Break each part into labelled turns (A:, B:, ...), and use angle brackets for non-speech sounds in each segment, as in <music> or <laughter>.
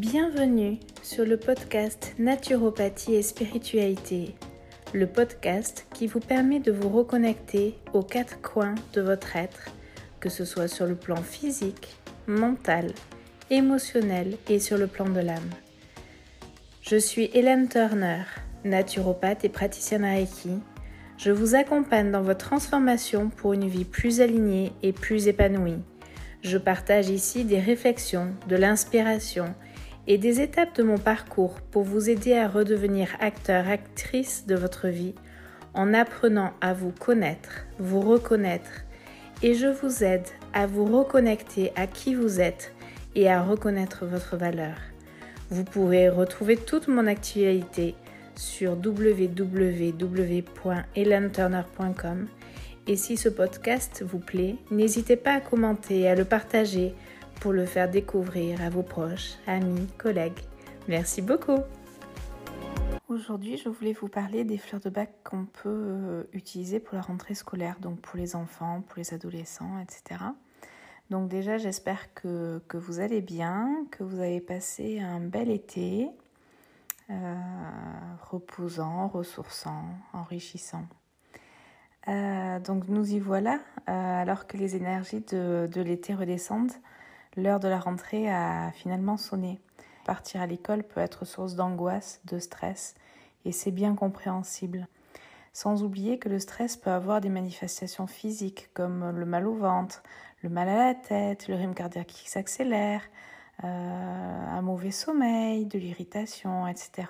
A: Bienvenue sur le podcast Naturopathie et Spiritualité, le podcast qui vous permet de vous reconnecter aux quatre coins de votre être, que ce soit sur le plan physique, mental, émotionnel et sur le plan de l'âme. Je suis Hélène Turner, naturopathe et praticienne Reiki. Je vous accompagne dans votre transformation pour une vie plus alignée et plus épanouie. Je partage ici des réflexions, de l'inspiration et des étapes de mon parcours pour vous aider à redevenir acteur, actrice de votre vie en apprenant à vous connaître, vous reconnaître et je vous aide à vous reconnecter à qui vous êtes et à reconnaître votre valeur. Vous pouvez retrouver toute mon actualité sur www.helenturner.com et si ce podcast vous plaît, n'hésitez pas à commenter et à le partager pour le faire découvrir à vos proches, amis, collègues. Merci beaucoup. Aujourd'hui, je voulais vous parler des fleurs de bac qu'on peut euh, utiliser pour la rentrée scolaire, donc pour les enfants, pour les adolescents, etc. Donc déjà, j'espère que, vous allez bien, que vous avez passé un bel été, euh, reposant, ressourçant, enrichissant. Euh, donc nous y voilà, alors que les énergies de, de l'été redescendent l'heure de la rentrée a finalement sonné. Partir à l'école peut être source d'angoisse, de stress, et c'est bien compréhensible. Sans oublier que le stress peut avoir des manifestations physiques comme le mal au ventre, le mal à la tête, le rythme cardiaque qui s'accélère, euh, un mauvais sommeil, de l'irritation, etc.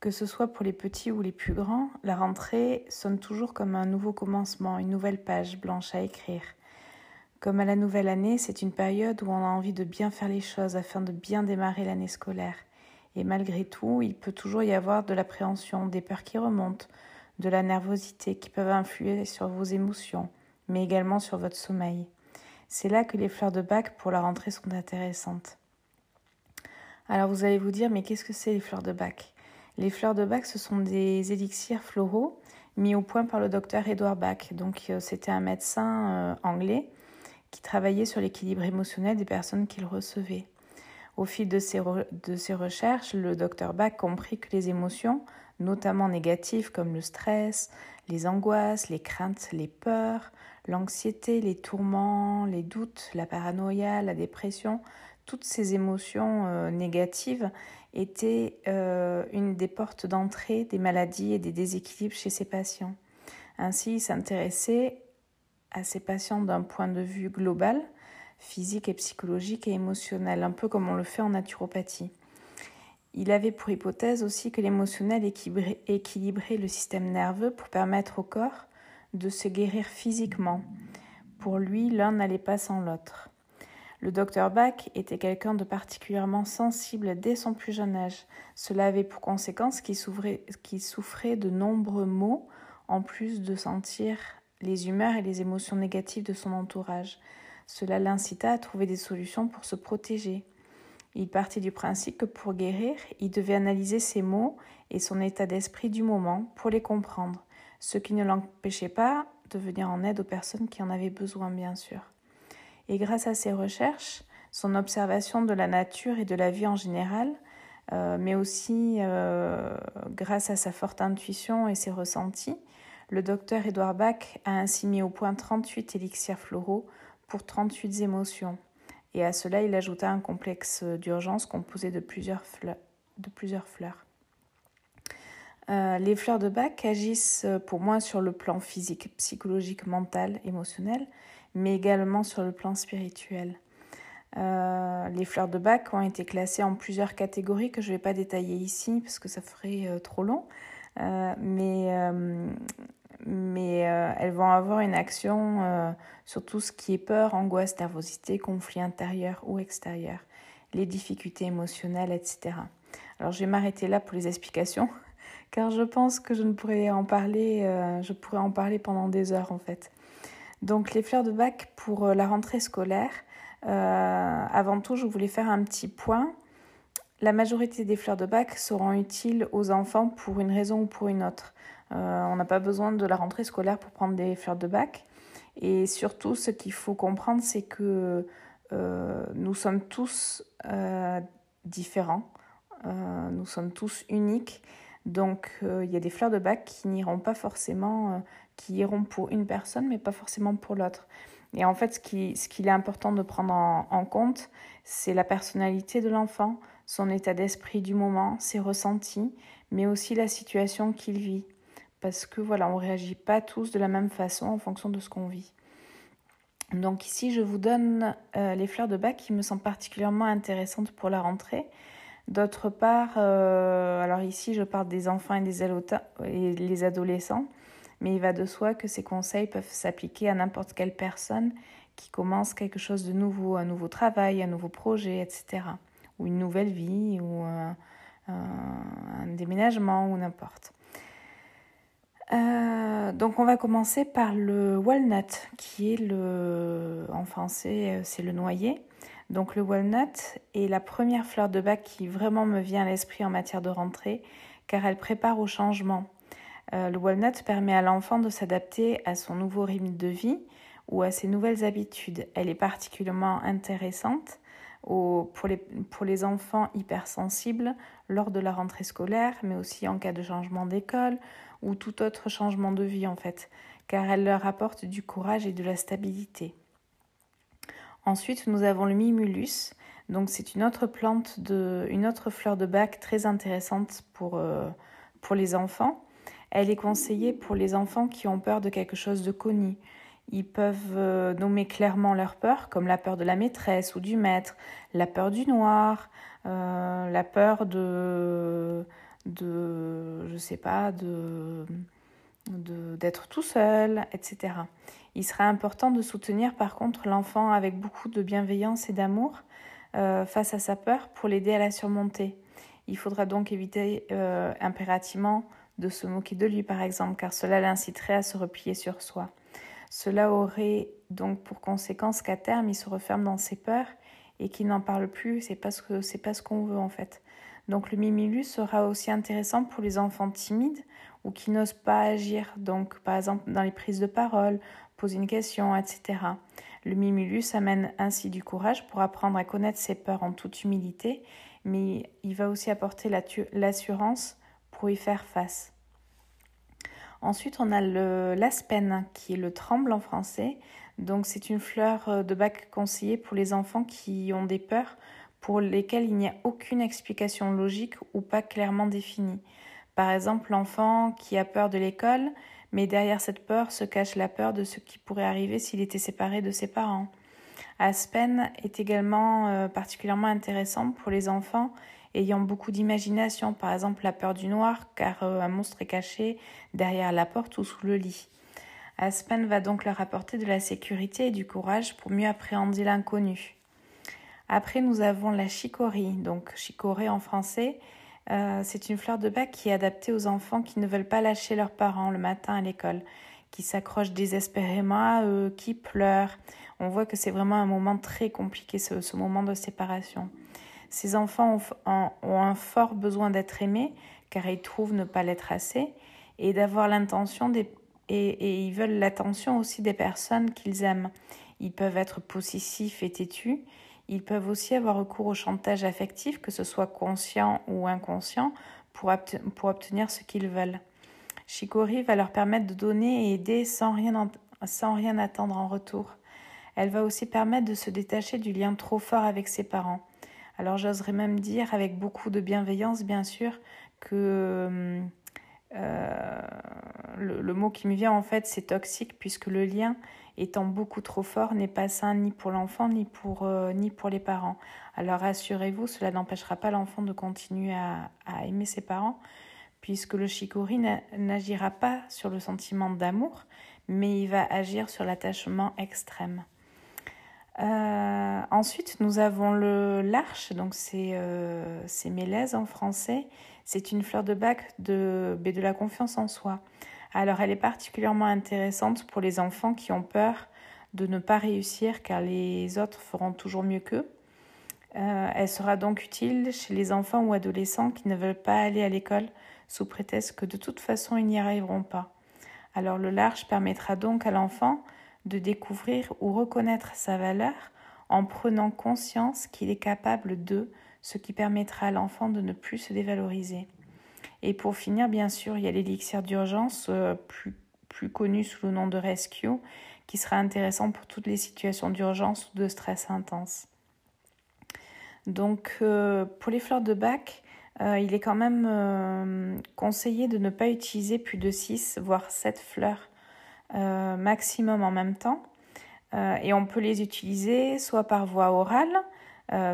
A: Que ce soit pour les petits ou les plus grands, la rentrée sonne toujours comme un nouveau commencement, une nouvelle page blanche à écrire. Comme à la nouvelle année, c'est une période où on a envie de bien faire les choses afin de bien démarrer l'année scolaire. Et malgré tout, il peut toujours y avoir de l'appréhension, des peurs qui remontent, de la nervosité qui peuvent influer sur vos émotions, mais également sur votre sommeil. C'est là que les fleurs de bac pour la rentrée sont intéressantes. Alors vous allez vous dire, mais qu'est-ce que c'est les fleurs de bac? Les fleurs de bac, ce sont des élixirs floraux mis au point par le docteur Edouard Bach. Donc euh, c'était un médecin euh, anglais qui travaillait sur l'équilibre émotionnel des personnes qu'il recevait. Au fil de ses, de ses recherches, le docteur Bach comprit que les émotions, notamment négatives comme le stress, les angoisses, les craintes, les peurs, l'anxiété, les tourments, les doutes, la paranoïa, la dépression, toutes ces émotions euh, négatives étaient euh, une des portes d'entrée des maladies et des déséquilibres chez ces patients. Ainsi, il s'intéressait à ses patients d'un point de vue global, physique et psychologique et émotionnel, un peu comme on le fait en naturopathie. Il avait pour hypothèse aussi que l'émotionnel équilibrait le système nerveux pour permettre au corps de se guérir physiquement. Pour lui, l'un n'allait pas sans l'autre. Le docteur Bach était quelqu'un de particulièrement sensible dès son plus jeune âge. Cela avait pour conséquence qu'il souffrait de nombreux maux, en plus de sentir les humeurs et les émotions négatives de son entourage. Cela l'incita à trouver des solutions pour se protéger. Il partit du principe que pour guérir, il devait analyser ses mots et son état d'esprit du moment pour les comprendre, ce qui ne l'empêchait pas de venir en aide aux personnes qui en avaient besoin, bien sûr. Et grâce à ses recherches, son observation de la nature et de la vie en général, euh, mais aussi euh, grâce à sa forte intuition et ses ressentis, le docteur Edouard Bach a ainsi mis au point 38 élixirs floraux pour 38 émotions. Et à cela, il ajouta un complexe d'urgence composé de plusieurs fleurs. Euh, les fleurs de Bach agissent pour moi sur le plan physique, psychologique, mental, émotionnel, mais également sur le plan spirituel. Euh, les fleurs de Bach ont été classées en plusieurs catégories que je ne vais pas détailler ici parce que ça ferait euh, trop long. mais elles vont avoir une action euh, sur tout ce qui est peur, angoisse, nervosité, conflit intérieur ou extérieur, les difficultés émotionnelles, etc. Alors je vais m'arrêter là pour les explications, <laughs> car je pense que je ne pourrais en parler, euh, je pourrais en parler pendant des heures en fait. Donc les fleurs de bac pour la rentrée scolaire. avant tout, je voulais faire un petit point. La majorité des fleurs de bac seront utiles aux enfants pour une raison ou pour une autre. Euh, on n'a pas besoin de la rentrée scolaire pour prendre des fleurs de bac. Et surtout, ce qu'il faut comprendre, c'est que euh, nous sommes tous euh, différents. nous sommes tous uniques. Donc il y a des fleurs de bac qui n'iront pas forcément, qui iront pour une personne, mais pas forcément pour l'autre. Et en fait, ce qu'il est important de prendre en, compte, c'est la personnalité de l'enfant, son état d'esprit du moment, ses ressentis, mais aussi la situation qu'il vit. Parce que voilà, on ne réagit pas tous de la même façon en fonction de ce qu'on vit. Donc ici, je vous donne euh, les fleurs de bac qui me semblent particulièrement intéressantes pour la rentrée. D'autre part, euh, alors ici, je parle des enfants et des adolescents mais il va de soi que ces conseils peuvent s'appliquer à n'importe quelle personne qui commence quelque chose de nouveau, un nouveau travail, un nouveau projet, etc. Ou une nouvelle vie, ou un, déménagement, ou n'importe. Euh, donc on va commencer par le walnut, qui est le, en français, c'est le noyer. Donc le walnut est la première fleur de bac qui vraiment me vient à l'esprit en matière de rentrée, car elle prépare au changement. Euh, le walnut permet à l'enfant de s'adapter à son nouveau rythme de vie ou à ses nouvelles habitudes. Elle est particulièrement intéressante pour, les, enfants hypersensibles lors de la rentrée scolaire, mais aussi en cas de changement d'école ou tout autre changement de vie en fait, car elle leur apporte du courage et de la stabilité. Ensuite, nous avons le mimulus. Donc, c'est une autre plante, de, une autre fleur de bac très intéressante pour, euh, pour les enfants. Elle est conseillée pour les enfants qui ont peur de quelque chose de connu. Ils peuvent euh, nommer clairement leur peur, comme la peur de la maîtresse ou du maître, la peur du noir, euh, la peur de, de, je sais pas, de d'être tout seul, etc. Il serait important de soutenir par contre l'enfant avec beaucoup de bienveillance et d'amour euh, face à sa peur pour l'aider à la surmonter. Il faudra donc éviter impérativement de se moquer de lui par exemple, car cela l'inciterait à se replier sur soi. Cela aurait donc pour conséquence qu'à terme il se referme dans ses peurs et qu'il n'en parle plus, c'est parce que c'est pas ce qu'on veut en fait. Donc le mimilus sera aussi intéressant pour les enfants timides ou qui n'osent pas agir, donc par exemple dans les prises de parole, poser une question, etc. Le mimilus amène ainsi du courage pour apprendre à connaître ses peurs en toute humilité, mais il va aussi apporter l'assurance pour y faire face. Ensuite, on a l'aspen, qui est le tremble en français. Donc, c'est une fleur euh, de bac conseillée pour les enfants qui ont des peurs pour lesquelles il n'y a aucune explication logique ou pas clairement définie. Par exemple, l'enfant qui a peur de l'école, mais derrière cette peur se cache la peur de ce qui pourrait arriver s'il était séparé de ses parents. Aspen est également euh, particulièrement intéressant pour les enfants ayant beaucoup d'imagination, par exemple la peur du noir, car euh, un monstre est caché derrière la porte ou sous le lit. Aspen va donc leur apporter de la sécurité et du courage pour mieux appréhender l'inconnu. Après, nous avons la chicorée, donc chicorée en français. Euh, c'est une fleur de bac qui est adaptée aux enfants qui ne veulent pas lâcher leurs parents le matin à l'école, qui s'accrochent désespérément à eux, qui pleurent. On voit que c'est vraiment un moment très compliqué, ce moment de séparation. Ces enfants ont, un fort besoin d'être aimés car ils trouvent ne pas l'être assez et d'avoir l'intention et, et, ils veulent l'attention aussi des personnes qu'ils aiment. Ils peuvent être possessifs et têtus. Ils peuvent aussi avoir recours au chantage affectif, que ce soit conscient ou inconscient, pour obtenir ce qu'ils veulent. Shikori va leur permettre de donner et aider sans rien, attendre en retour. Elle va aussi permettre de se détacher du lien trop fort avec ses parents. Alors j'oserais même dire, avec beaucoup de bienveillance bien sûr, que euh, le, mot qui me vient en fait c'est toxique puisque le lien étant beaucoup trop fort n'est pas sain ni pour l'enfant ni pour, euh, les parents. Alors rassurez-vous, cela n'empêchera pas l'enfant de continuer à, aimer ses parents puisque le shikori n'agira pas sur le sentiment d'amour mais il va agir sur l'attachement extrême. Euh, ensuite, nous avons le l'arche, donc c'est euh, mélèze en français. C'est une fleur de bac de, de la confiance en soi. Alors, elle est particulièrement intéressante pour les enfants qui ont peur de ne pas réussir car les autres feront toujours mieux qu'eux. Euh, elle sera donc utile chez les enfants ou adolescents qui ne veulent pas aller à l'école sous prétexte que de toute façon ils n'y arriveront pas. Alors le large permettra donc à l'enfant de découvrir ou reconnaître sa valeur en prenant conscience qu'il est capable de ce qui permettra à l'enfant de ne plus se dévaloriser. Et pour finir, bien sûr, il y a l'élixir d'urgence, euh, plus, plus connu sous le nom de Rescue, qui sera intéressant pour toutes les situations d'urgence ou de stress intense. Donc, euh, pour les fleurs de bac, euh, il est quand même conseillé de ne pas utiliser plus de 6, voire 7 fleurs maximum en même temps. et on peut les utiliser soit par voie orale,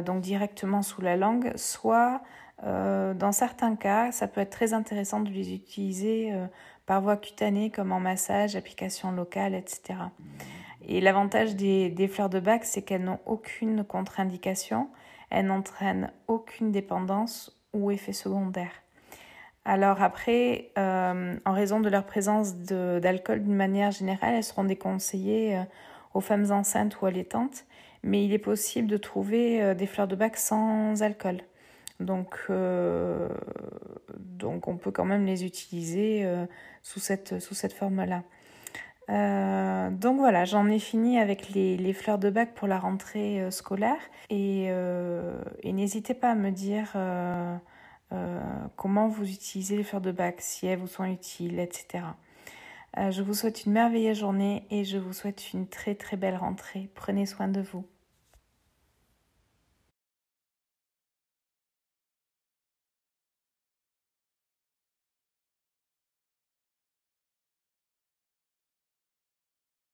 A: donc directement sous la langue, soit euh, dans certains cas, ça peut être très intéressant de les utiliser euh, par voie cutanée comme en massage, application locale, etc. Et l'avantage des, fleurs de bac, c'est qu'elles n'ont aucune contre-indication, elles n'entraînent aucune dépendance ou effet secondaire. Alors après, euh, en raison de leur présence d'alcool d'une manière générale, elles seront déconseillées aux femmes enceintes ou allaitantes, mais il est possible de trouver des fleurs de bac sans alcool. Donc, euh, on peut quand même les utiliser euh, sous cette, sous cette forme-là. Euh, donc voilà, j'en ai fini avec les, fleurs de bac pour la rentrée scolaire. Et, et n'hésitez pas à me dire comment vous utilisez les fleurs de bac, si elles vous sont utiles, etc. je vous souhaite une merveilleuse journée et je vous souhaite une très très belle rentrée. Prenez soin de vous.